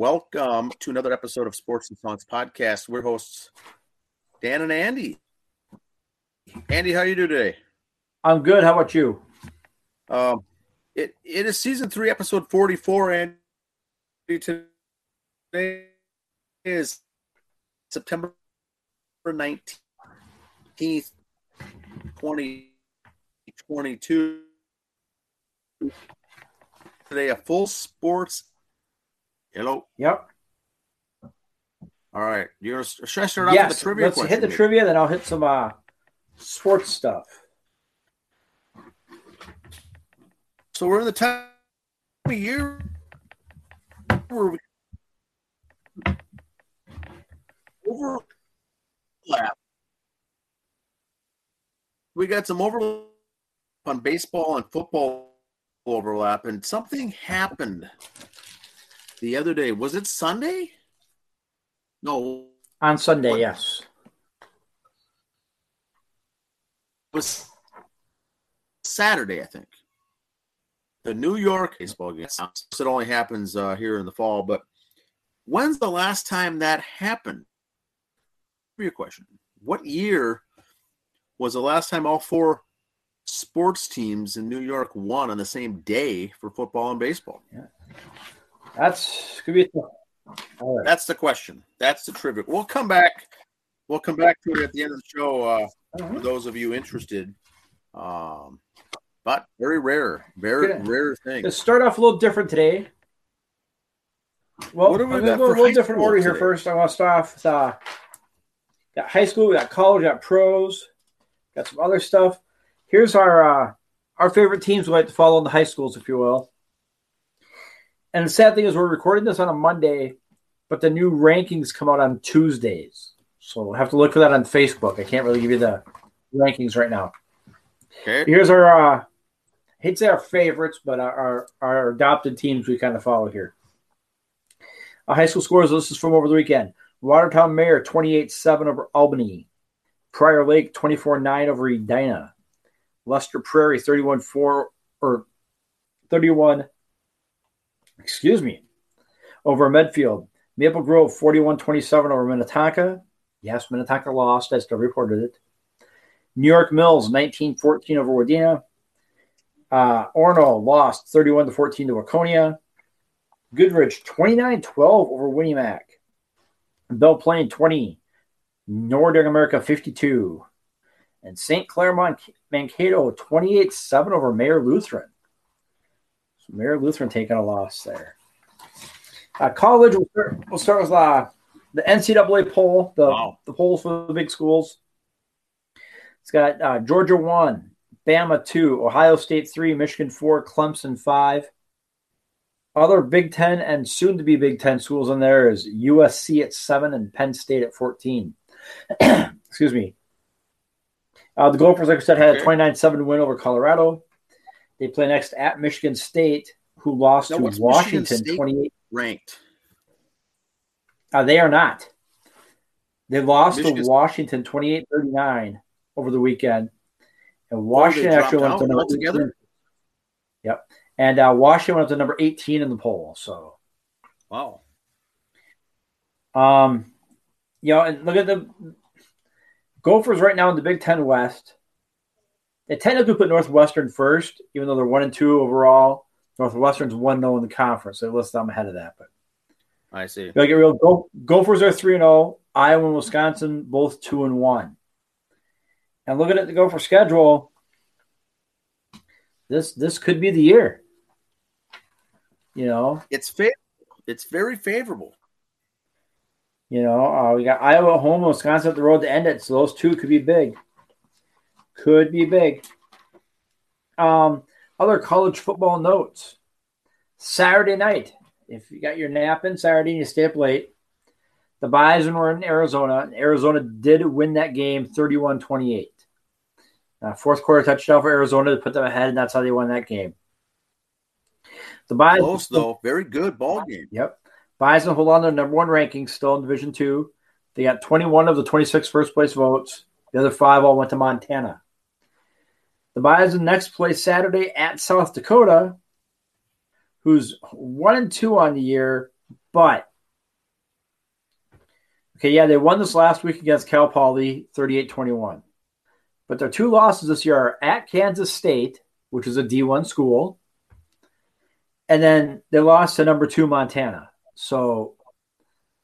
Welcome to another episode of Sports and Songs Podcast. We're hosts Dan and Andy. Andy, how you do today? I'm good. How about you? Um, it it is season three, episode forty four, and today is September nineteenth, twenty twenty two. Today, a full sports. Hello. Yep. All right. You're should I start yes. the trivia? Let's question hit the maybe? trivia, then I'll hit some uh, sports stuff. So we're in the time of year where we overlap. We got some overlap on baseball and football overlap, and something happened the other day. Was it Sunday? No, On Sunday, What? yes. it was Saturday, I think. The New York baseball game. It only happens uh, here in the fall, but when's the last time that happened? For Your question: What year was the last time all four sports teams in New York won on the same day for football and baseball? That's could be. Right. That's the question. That's the trivia. We'll come back. We'll come back to it at the end of the show. Uh, for those of you interested. Um, but very rare, very Good. rare thing. Let's start off a little different today. Well, What do we I'm gonna go a little different order here today? first. I want to start off with uh, got high school, we got college, we got pros, got some other stuff. Here's our uh, our favorite teams we like to follow in the high schools, if you will. And the sad thing is, we're recording this on a Monday, but the new rankings come out on Tuesdays, so we'll have to look for that on Facebook. I can't really give you the rankings right now. Okay. Here's our, uh, I hate to say our favorites, but our, our, our adopted teams we kind of follow here. Our high school scores, this is from over the weekend. Watertown Mayer 28 7 over Albany. Prior Lake 24 9 over Edina. Lester Prairie 31 4 or 31, excuse me, over Medfield. Maple Grove 41 27 over Minnetonka. Yes, Minnetonka lost. as they reported it. New York Mills 19 14 over Wadena. Uh, Orono lost 31 to 14 to Waconia. Goodrich 29 12 over Win-E-Mac. Belle Plaine 20. Northern America 52. And St. Claremont Mankato 28 7 over Mayer Lutheran. Mayer Lutheran taking a loss there. Uh, college, we'll start, we'll start with uh, the NCAA poll, the, Wow. the polls for the big schools. It's got uh, Georgia 1, Bama 2, Ohio State 3, Michigan 4, Clemson 5. Other Big Ten and soon to be Big Ten schools in there is USC at 7 and Penn State at 14. Excuse me. Uh, the Gophers, like I said, had a 29 7 win over Colorado. They play next at Michigan State, who lost Now, to Washington 28. Ranked. Uh, they are not. They lost Michigan- to Washington 28 39 over the weekend. And Washington actually went up to number altogether? 18. Yep. And uh, Washington went up to number 18 in the poll. So, Wow. um, you know, and look at the Gophers right now in the Big Ten West. They technically put Northwestern first, even though they're one and two overall. Northwestern's one zero in the conference. So they I'm ahead of that. But I see. you get real. Go, Gophers are three and zero. Iowa and Wisconsin both two and one. And looking at the Gopher schedule, this this could be the year. You know, It's favorable. It's very favorable. you know, uh, we got Iowa at home, Wisconsin at the road to end it. So those two could be big. Could be big. Um, other college football notes. Saturday night, if you got your nap in Saturday and you stay up late, the Bison were in Arizona, and Arizona did win that game 31 28. Uh, fourth quarter touchdown for Arizona to put them ahead, and that's how they won that game. The Bison, Close though. Very good ball game. Yep. Bison hold on to their number one ranking still in Division Two. They got 21 of the 26 first place votes. The other five all went to Montana. The Bison next play Saturday at South Dakota, who's one and two on the year, but Okay, yeah, they won this last week against Cal Poly 38 21. But their two losses this year are at Kansas State, which is a D1 school, and then they lost to number two Montana. So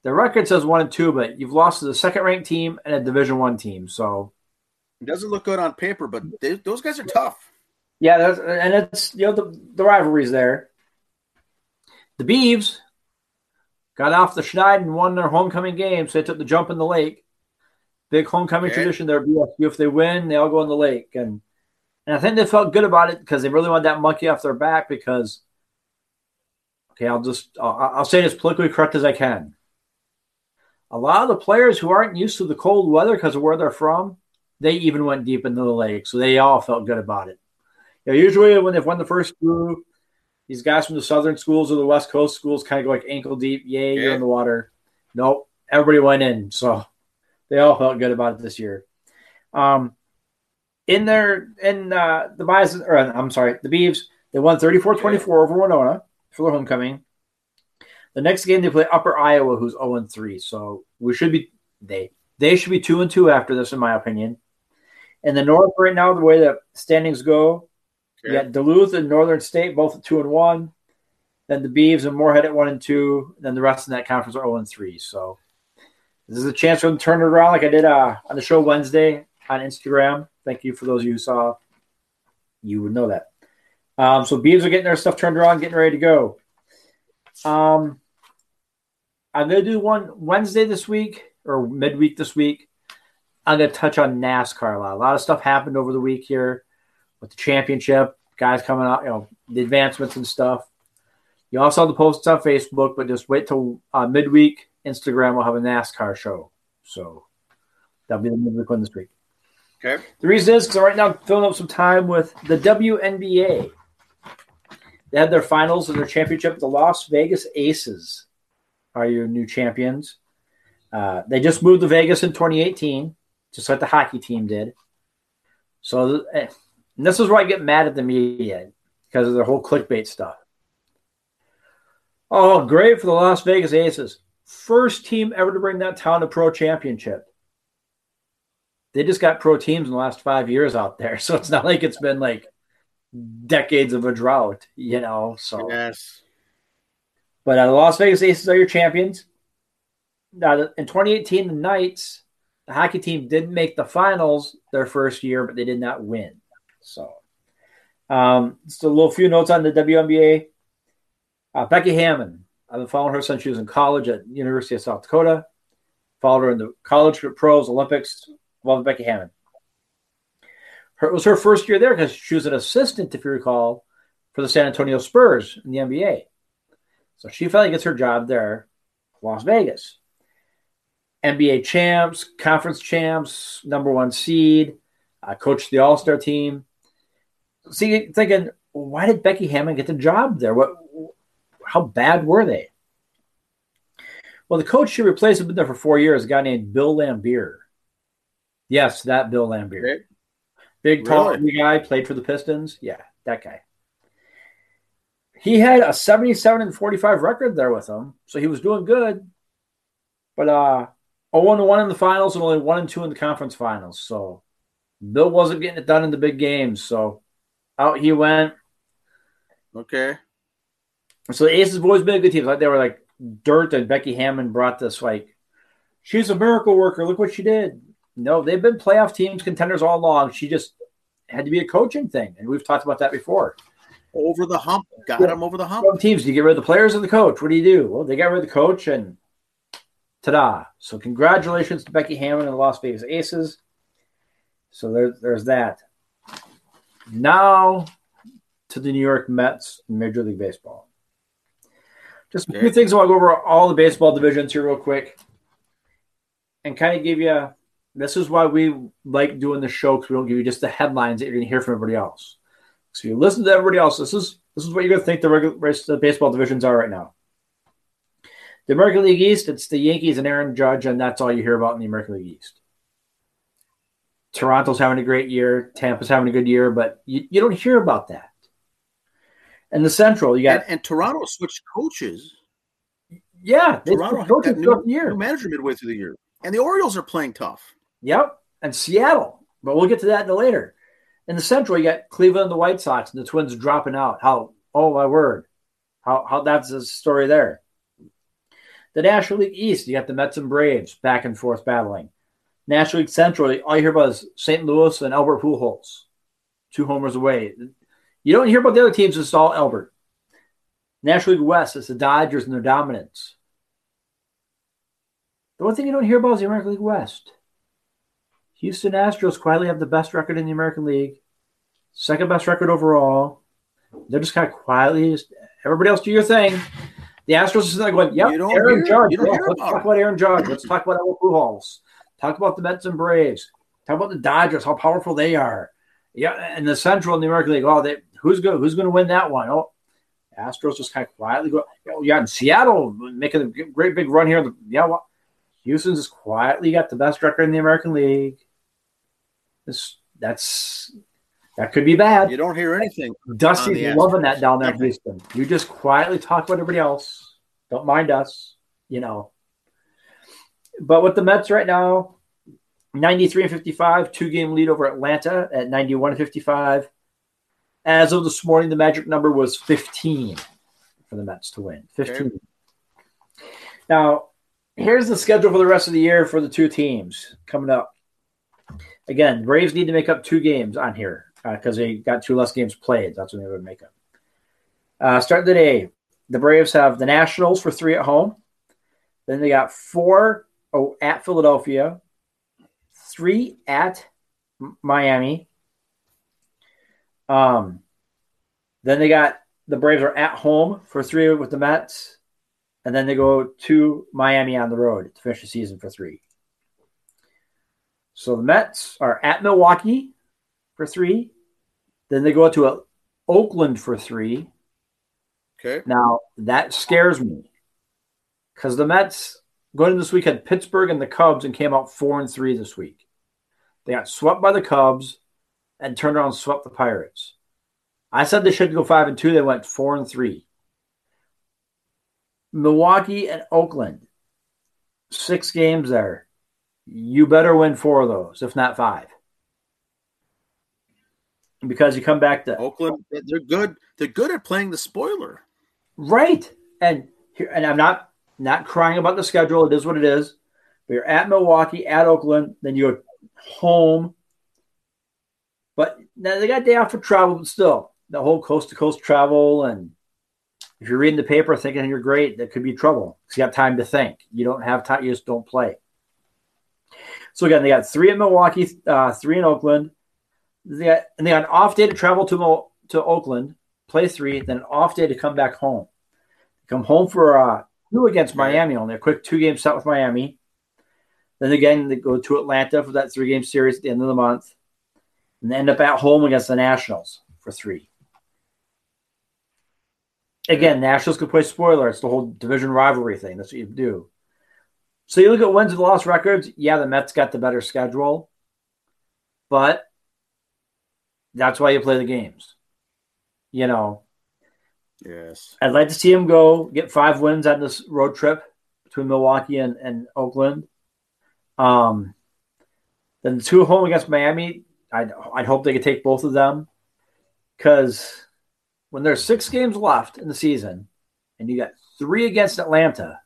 the record says one and two, but you've lost to the second ranked team and a Division One team. So it doesn't look good on paper, but they, those guys are tough. Yeah, and it's you know the the rivalries there. The Beavs got off the Schneid and won their homecoming game, so they took the jump in the lake. Big homecoming okay. tradition there. If they win, they all go in the lake, and and I think they felt good about it because they really wanted that monkey off their back. Because okay, I'll just I'll, I'll say it as politically correct as I can. A lot of the players who aren't used to the cold weather because of where they're from, they even went deep into the lake, so they all felt good about it. You know, usually when they've won the first group, these guys from the southern schools or the west coast schools kind of go like ankle deep. Yay, yeah. you're in the water. Nope, everybody went in, so they all felt good about it this year. Um, in their in uh, the Bison, or I'm sorry, the Beavs, they won 34-24 over Winona for their homecoming. The next game they play Upper Iowa, who's 0 3. So we should be they they should be two and two after this, in my opinion. In the North right now, the way the standings go, you got Duluth and Northern State both at two and one. Then the Beavs and Moorhead at one and two. Then the rest in that conference are 0 and three. So this is a chance for them to turn it around, like I did uh, on the show Wednesday on Instagram. Thank you for those of you who saw. You would know that. Um, so Beavs are getting their stuff turned around, getting ready to go. Um, I'm gonna do one Wednesday this week or midweek this week. I'm gonna touch on NASCAR a lot. A lot of stuff happened over the week here with the championship, guys coming out, you know, the advancements and stuff. You also have the posts on Facebook, but just wait till uh, midweek. Instagram will have a NASCAR show. So that'll be the midweek one this week. Okay. The reason is because right now I'm filling up some time with the WNBA. They had their finals and their championship. The Las Vegas Aces are your new champions. Uh, they just moved to Vegas in 2018, just like the hockey team did. So eh, and this is where I get mad at the media because of their whole clickbait stuff. Oh, great for the Las Vegas Aces. First team ever to bring that town to pro championship. They just got pro teams in the last five years out there. So it's not like it's been like decades of a drought, you know. So yes. But uh, the Las Vegas Aces are your champions. Now, in 2018, the Knights, the hockey team didn't make the finals their first year, but they did not win. So, um, just a little few notes on the WNBA. Uh, Becky Hammon. I've been following her since she was in college at University of South Dakota. Followed her in the college pros, Olympics. Love Becky Hammon. Her, it was her first year there because she was an assistant, if you recall, for the San Antonio Spurs in the NBA. So she finally gets her job there, Las Vegas. NBA champs, conference champs, number one seed, uh, coached the All Star team see, thinking, why did Becky Hammon get the job there? What, how bad were they? Well, the coach she replaced had been there for four years, a guy named Bill Laimbeer. Yes, that Bill Laimbeer. Okay. Big, tall really? guy, played for the Pistons. Yeah, that guy. He had a 77 and 45 record there with him, so he was doing good. But uh 0 1 in the finals and only 1 and 2 in the conference finals. So Bill wasn't getting it done in the big games. So out he went. Okay. So the Aces have always been a good team. Like they were like dirt, and Becky Hammon brought this like she's a miracle worker. Look what she did. No, they've been playoff teams, contenders all along. She just had to be a coaching thing, and we've talked about that before. Over the hump, got yeah. them over the hump. Teams, do you get rid of the players or the coach? What do you do? Well, they got rid of the coach, and ta-da! So congratulations to Becky Hammon and the Las Vegas Aces. So there, there's that. Now to the New York Mets, Major League Baseball. Just a few things I want to go over all the baseball divisions here real quick and kind of give you this is why we like doing the show because we don't give you just the headlines that you're going to hear from everybody else. So you listen to everybody else. This is this is what you're going to think the regular the baseball divisions are right now. The American League East, it's the Yankees and Aaron Judge, and that's all you hear about in the American League East. Toronto's having a great year, Tampa's having a good year, but you, you don't hear about that. And the Central, you got and, and Toronto switched coaches. Yeah, Toronto got new, year. new manager midway through the year. And the Orioles are playing tough. Yep. And Seattle. But we'll get to that later. In the Central, you got Cleveland and the White Sox and the Twins dropping out. How, oh my word. How, how that's the story there. The National League East, you got the Mets and Braves back and forth battling. National League Central, all you hear about is St. Louis and Albert Pujols, two homers away. You don't hear about the other teams, it's all Albert. National League West, it's the Dodgers and their dominance. The one thing you don't hear about is the American League West. Houston Astros quietly have the best record in the American League, second best record overall. They're just kind of quietly, just, everybody else do your thing. The Astros is like going, yep, Aaron hear, Judge. Yeah, let's talk about Aaron Judge. Let's talk about Albert Pujols. Talk about the Mets and Braves. Talk about the Dodgers, how powerful they are. Yeah, and the Central in the American League. Oh, they, who's going Who's going to win that one? Oh, Astros just kind of quietly go. Oh, yeah, in Seattle making a great big run here. Yeah, well, Houston's just quietly got the best record in the American League. This that's that could be bad. You don't hear anything. Dusty's loving that down there in Houston. You just quietly talk about everybody else. Don't mind us, you know. But with the Mets right now, 93 and 55, two game lead over Atlanta at 91 and 55. As of this morning, the magic number was 15 for the Mets to win. 15. Okay. Now, here's the schedule for the rest of the year for the two teams coming up. Again, Braves need to make up two games on here because uh, they got two less games played. That's when they would make up. Uh, start the day. The Braves have the Nationals for three at home. Then they got four oh, at Philadelphia, three at Miami. Um, then they got the Braves are at home for three with the Mets, and then they go to Miami on the road to finish the season for three. So the Mets are at Milwaukee for three. Then they go out to uh, Oakland for three. Okay. Now that scares me because the Mets going into this week had Pittsburgh and the Cubs and came out four and three this week. They got swept by the Cubs and turned around and swept the Pirates. I said they should go five and two. They went four and three. Milwaukee and Oakland, six games there. You better win four of those, if not five. Because you come back to Oakland, they're good. They're good at playing the spoiler. Right. And here and I'm not not crying about the schedule. It is what it is. But you're at Milwaukee, at Oakland, then you're home. But now they got day off for travel, but still, the whole coast to coast travel. And if you're reading the paper thinking you're great, that could be trouble you got time to think. You don't have time, you just don't play. So again, they got three in Milwaukee, uh, three in Oakland. They and they got an off day to travel to to Oakland, play three, then an off day to come back home. Come home for uh, two against Miami only, a quick two game set with Miami. Then again, they go to Atlanta for that three game series at the end of the month. And they end up at home against the Nationals for three. Again, Nationals could play spoiler. It's the whole division rivalry thing. That's what you do. So you look at wins and loss records. Yeah, the Mets got the better schedule, but that's why you play the games. You know, Yes. I'd like to see him go get five wins on this road trip between Milwaukee and, and Oakland. Um, then the two home against Miami, I'd, I'd hope they could take both of them because when there's six games left in the season and you got three against Atlanta,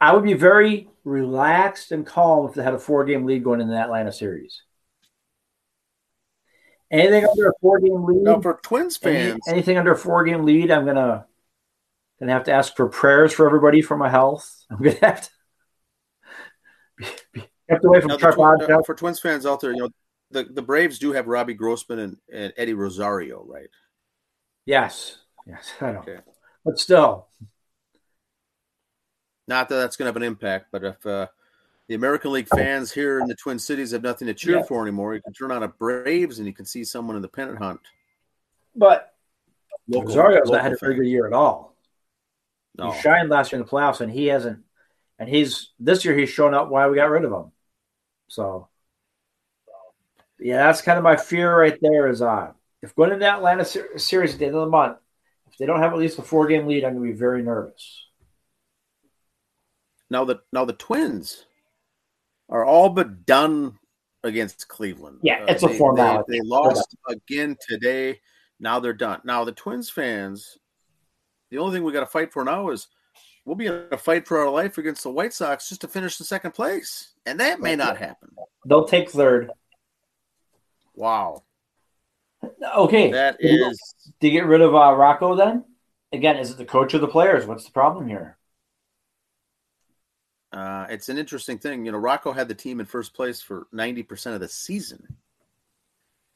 I would be very relaxed and calm if they had a four game lead going into the Atlanta series. Anything under a four game lead? No, for Twins fans. Any, anything under a four game lead, I'm gonna gonna have to ask for prayers for everybody for my health. I'm gonna have to be, be kept away from now, tw- for Twins fans out there. You know, the, the Braves do have Robbie Grossman and, and Eddie Rosario, right? Yes, yes, I know, okay. but still, not that that's going to have an impact. But if uh, the American League fans here in the Twin Cities have nothing to cheer yeah. for anymore. You can turn on a Braves and you can see someone in the pennant hunt. But local, Rosario's not had a very good year at all. No. He shined last year in the playoffs, and he hasn't. And he's this year he's shown up why we got rid of him. So, yeah, that's kind of my fear right there. Is uh, if going into that Atlanta series at the end of the month, if they don't have at least a four game lead, I'm going to be very nervous. now the now the Twins are all but done against Cleveland. Yeah, it's uh, a they, formality. They, they lost again today. Now they're done. Now the Twins fans, the only thing we got to fight for now is we'll be in a fight for our life against the White Sox just to finish in second place, and that may not happen. They'll take third. Wow, Okay. that is to get rid of uh, Rocco then? Again, is it the coach or the players? What's the problem here? Uh, it's an interesting thing. You know, Rocco had the team in first place for ninety percent of the season.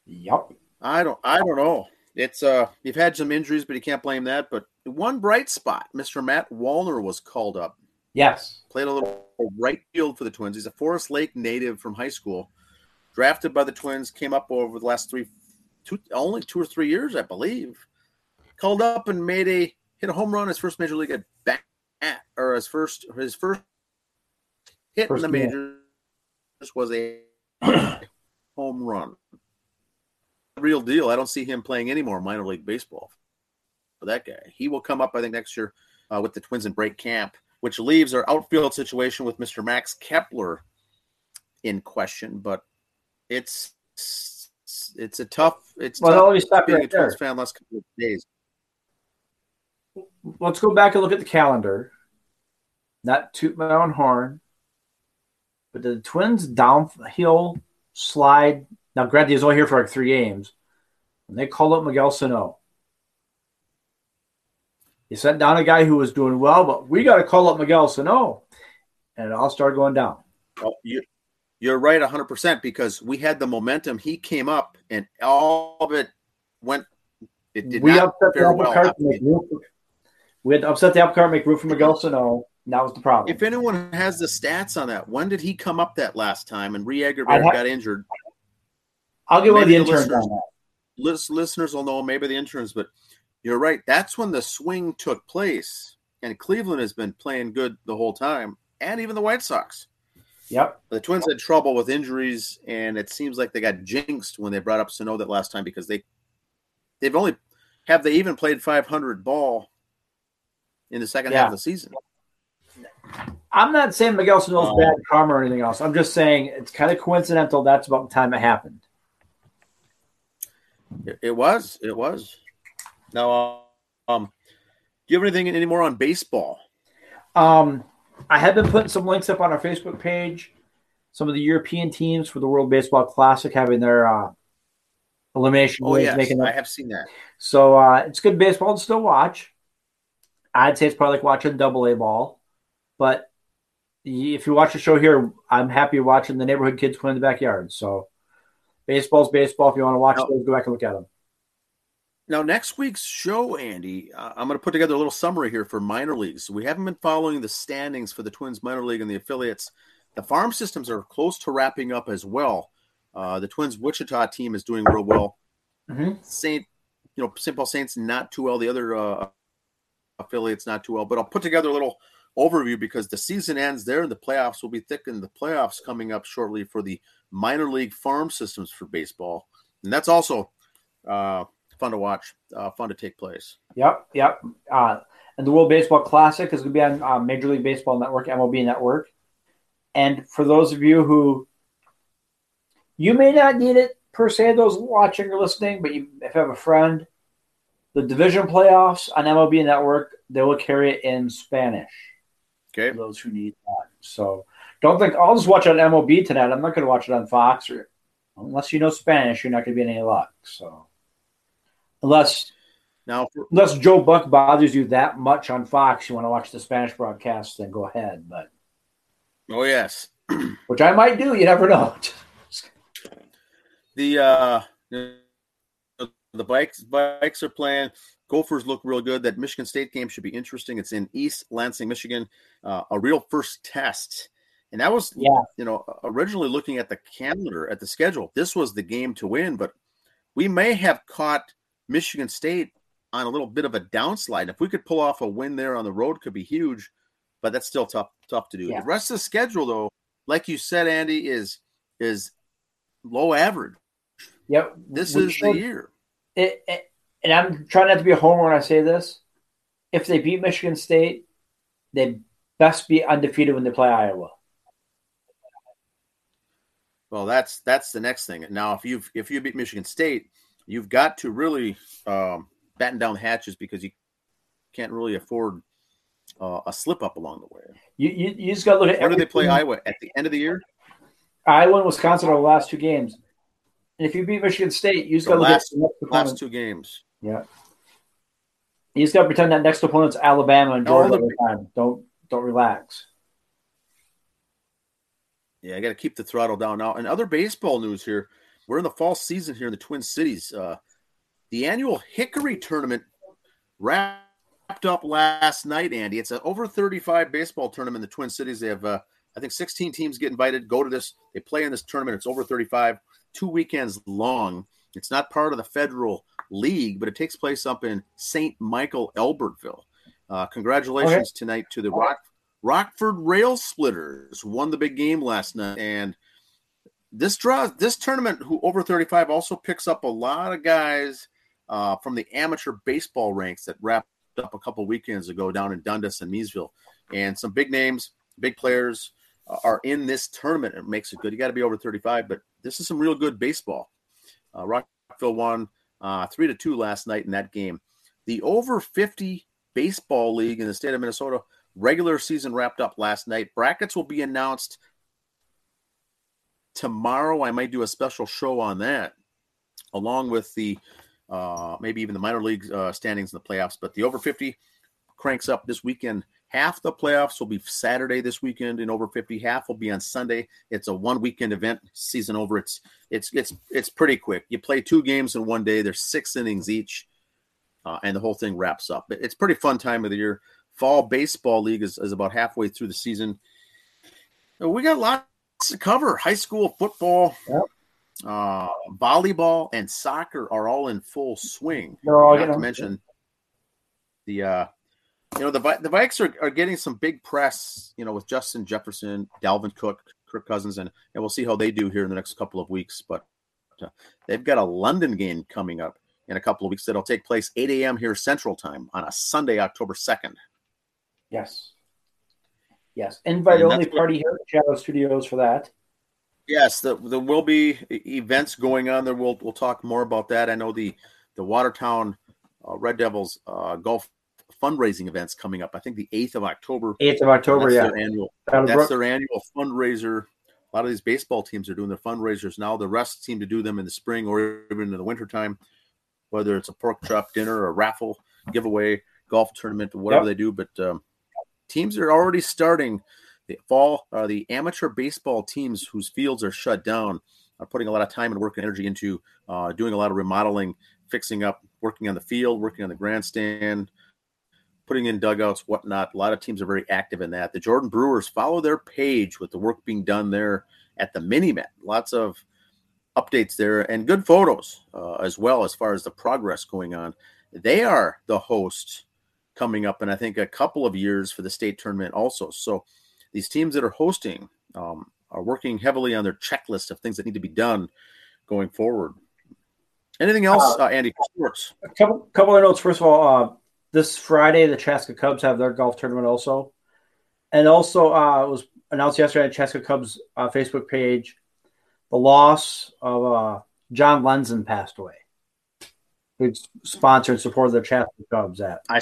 Yep. I don't I don't know. It's uh you've had some injuries, but you can't blame that. But one bright spot, Mr. Matt Wallner was called up. Yes. Played a little right field for the Twins. He's a Forest Lake native from high school. Drafted by the Twins, came up over the last three two only two or three years, I believe. Called up and made a hit a home run his first major league at bat or his first his first hit First in the game. majors was a home run. Real deal. I don't see him playing any more minor league baseball for that guy. He will come up, I think, next year uh, with the Twins and break camp, which leaves our outfield situation with Mr. Max Kepler in question. But it's it's a tough. It's Well, tough let me stop being a right there. Twins fan last couple of days. Let's go back and look at the calendar. Not toot my own horn, but the Twins downhill slide. Now, granted, he was only here for like three games. And they called up Miguel Sano. He sent down a guy who was doing well, but we got to call up Miguel Sano. And it all started going down. You, you're right, 100 percent because we had the momentum. He came up, and all of it went. It did we not upset the apple well. cart make room for, we had to upset the apple cart, make room for Miguel Sano. That was the problem. If anyone has the stats on that, when did he come up that last time and re-aggravated have- got injured? I'll get one of the maybe the interns on that. Lis- listeners will know, maybe the interns, but you're right. That's when the swing took place, and Cleveland has been playing good the whole time, and even the White Sox. Yep. The Twins had trouble with injuries, and it seems like they got jinxed when they brought up Sano that last time because they they've only have they even played 500 ball in the second half of the season. I'm not saying Miguel Sano's Um, bad karma or anything else. I'm just saying it's kind of coincidental. That's about the time it happened. It, was, it was. Now, um, do you have anything any more on baseball? Um, I have been putting some links up on our Facebook page. Some of the European teams for the World Baseball Classic having their uh, elimination Oh yes, making I have seen that. So uh, it's good baseball to still watch. I'd say it's probably like watching Double A ball, but if you watch the show here, I'm happy watching the neighborhood kids play in the backyard. So baseball's baseball. If you want to watch those, go back and look at them. Now, next week's show, Andy, uh, I'm going to put together a little summary here for minor leagues. We haven't been following the standings for the Twins minor league and the affiliates. The farm systems are close to wrapping up as well. Uh, the Twins Wichita team is doing real well. Mhm. Saint, you know, St. Paul Saints not too well. The other uh, affiliates not too well. But I'll put together a little overview because the season ends there and the playoffs will be thick, and the playoffs coming up shortly for the minor league farm systems for baseball, and that's also uh, fun to watch, uh, fun to take place. Yep, yep. Uh, and the World Baseball Classic is going to be on uh, Major League Baseball Network, MLB Network. And for those of you who you may not need it per se, those watching or listening, but you, if you have a friend, the division playoffs on MLB Network, they will carry it in Spanish Okay, for those who need that. So don't think I'll just watch on MLB tonight. I'm not going to watch it on Fox or unless you know Spanish, you're not going to be in any luck. So unless now for, unless Joe Buck bothers you that much on Fox, you want to watch the Spanish broadcast, then go ahead. But oh yes, which I might do, you never know. the uh, the bikes bikes are playing. Gophers look real good. That Michigan State game should be interesting. It's in East Lansing, Michigan, uh, a real first test. And that was, Yeah. you know, originally looking at the calendar, at the schedule, this was the game to win. But we may have caught Michigan State on a little bit of a downslide. If we could pull off a win there on the road, could be huge. But that's still tough, tough to do. Yeah. The rest of the schedule, though, like you said, Andy, is is low average. Yep. This we is should- the year. it, it- and I'm trying not to be a homer when I say this. If they beat Michigan State, they best be undefeated when they play Iowa. Well, that's that's the next thing. Now, if you if you beat Michigan State, you've got to really um, batten down the hatches because you can't really afford uh, a slip up along the way. You, you, you just got to look at. When do they play Iowa at the end of the year? Iowa and Wisconsin are the last two games. And if you beat Michigan State, you just got to look at the last two games. Yeah. You just got to pretend that next opponent's Alabama and Georgia the, time. Don't don't relax. Yeah, I got to keep the throttle down now. And other baseball news here: we're in the fall season here in the Twin Cities. Uh, the annual Hickory tournament wrapped up last night. Andy, it's an over thirty-five baseball tournament in the Twin Cities. They have, uh, I think, sixteen teams get invited. Go to this. They play in this tournament. It's over thirty-five, two weekends long. It's not part of the federal league, but it takes place up in St. Michael, Albertville. Uh, congratulations okay. tonight to the Rock, Rockford Rail Splitters. Won the big game last night, and this draw, this tournament, who over 35, also picks up a lot of guys uh, from the amateur baseball ranks that wrapped up a couple weekends ago down in Dundas and Miesville, and some big names, big players uh, are in this tournament. It makes it good. You got to be over 35, but this is some real good baseball. Uh, Rockville won uh, three to two last night in that game. The over 50 baseball league in the state of Minnesota regular season wrapped up last night. Brackets will be announced tomorrow. I might do a special show on that, along with the uh, maybe even the minor league uh, standings in the playoffs. But the over 50 cranks up this weekend. Half the playoffs will be Saturday this weekend in over 50. Half will be on Sunday. It's a one weekend event. Season over. It's it's it's it's pretty quick. You play two games in one day. There's six innings each, uh, and the whole thing wraps up. It's pretty fun time of the year. Fall baseball league is, is about halfway through the season. We got lots to cover. High school football, yep. uh, volleyball, and soccer are all in full swing. No, Not to mention the uh, you know the the Vikes are, are getting some big press. You know with Justin Jefferson, Dalvin Cook, Kirk Cousins, and and we'll see how they do here in the next couple of weeks. But uh, they've got a London game coming up in a couple of weeks that'll take place 8 a.m. here Central Time on a Sunday, October 2nd. Yes. Yes. Invite only party here at Shadow Studios for that. Yes, the, there will be events going on there. We'll we'll talk more about that. I know the the Watertown uh, Red Devils uh, golf fundraising events coming up. I think the eighth of October. Eighth of October, yeah. Their annual, that's their annual fundraiser. A lot of these baseball teams are doing their fundraisers now. The rest seem to do them in the spring or even in the wintertime, whether it's a pork chop dinner, a raffle, giveaway, golf tournament, whatever yep. they do. But um, teams are already starting the fall. Uh, the amateur baseball teams whose fields are shut down are putting a lot of time and work and energy into uh, doing a lot of remodeling, fixing up, working on the field, working on the grandstand, putting in dugouts, whatnot. A lot of teams are very active in that. The Jordan Brewers follow their page with the work being done there at the mini met. Lots of updates there and good photos uh, as well as far as the progress going on. They are the host coming up and I think a couple of years for the state tournament also. So these teams that are hosting um, are working heavily on their checklist of things that need to be done going forward. Anything else, uh, uh, Andy? Sports. A couple couple of notes. First of all, uh, this Friday the Chaska Cubs have their golf tournament also, and also uh, it was announced yesterday on Chaska Cubs uh, Facebook page the loss of uh, John Lenzen passed away. Who sponsored and supported the Chaska Cubs at. I,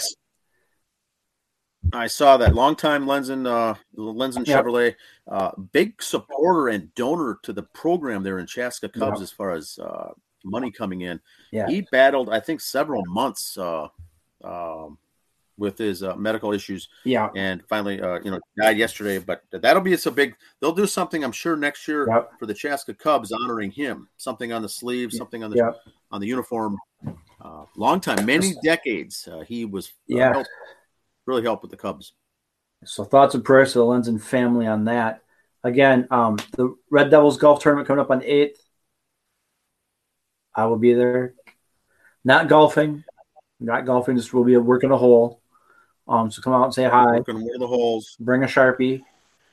I saw that longtime Lenzen, uh, Lenzen yep. Chevrolet, uh, big supporter and donor to the program there in Chaska Cubs yep. as far as uh, money coming in. Yeah. He battled, I think, several months uh, um, with his uh, medical issues. Yeah, and finally, uh, you know, died yesterday. But that'll be it's a big. They'll do something, I'm sure, next year yep. for the Chaska Cubs, honoring him. Something on the sleeve, something on the yep. on the uniform. Uh, long time, many decades. Uh, he was uh, yeah. Helped, really helped with the Cubs. So thoughts and prayers to the Lenzen family on that. Again, um, the Red Devils golf tournament coming up on eighth. I will be there. Not golfing, not golfing. Just will be working a hole. Um, so come out and say hi. Working one of the holes. Bring a sharpie.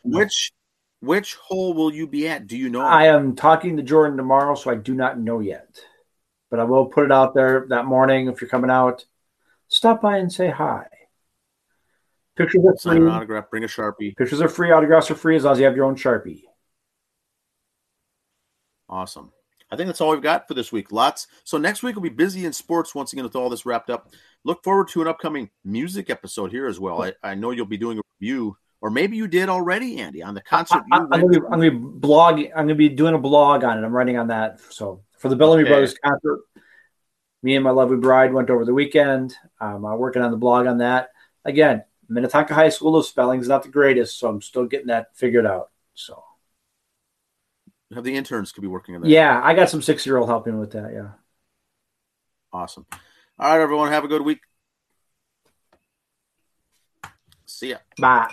Which which hole will you be at? Do you know? I am talking to Jordan tomorrow, so I do not know yet. But I will put it out there that morning if you're coming out. Stop by and say hi Pictures are Sign an autograph. Bring a sharpie. Pictures are free. Autographs are free as long as you have your own Sharpie. Awesome. I think that's all we've got for this week. Lots. So next week will be busy in sports once again with all this wrapped up. Look forward to an upcoming music episode here as well. I, I know you'll be doing a review, or maybe you did already, Andy, on the concert. I, am be, to. I'm gonna be blog. I'm gonna be doing a blog on it. I'm writing on that. So for the Bellamy Okay. Brothers concert, me and my lovely bride went over the weekend. Um, I'm working on the blog on that. Again, Minnetonka High School. The spelling's not the greatest, so I'm still getting that figured out. So Have the interns could be working on that. yeah, I got some six year old helping with that. Yeah. Awesome. All right, everyone. Have a good week. See ya. Bye.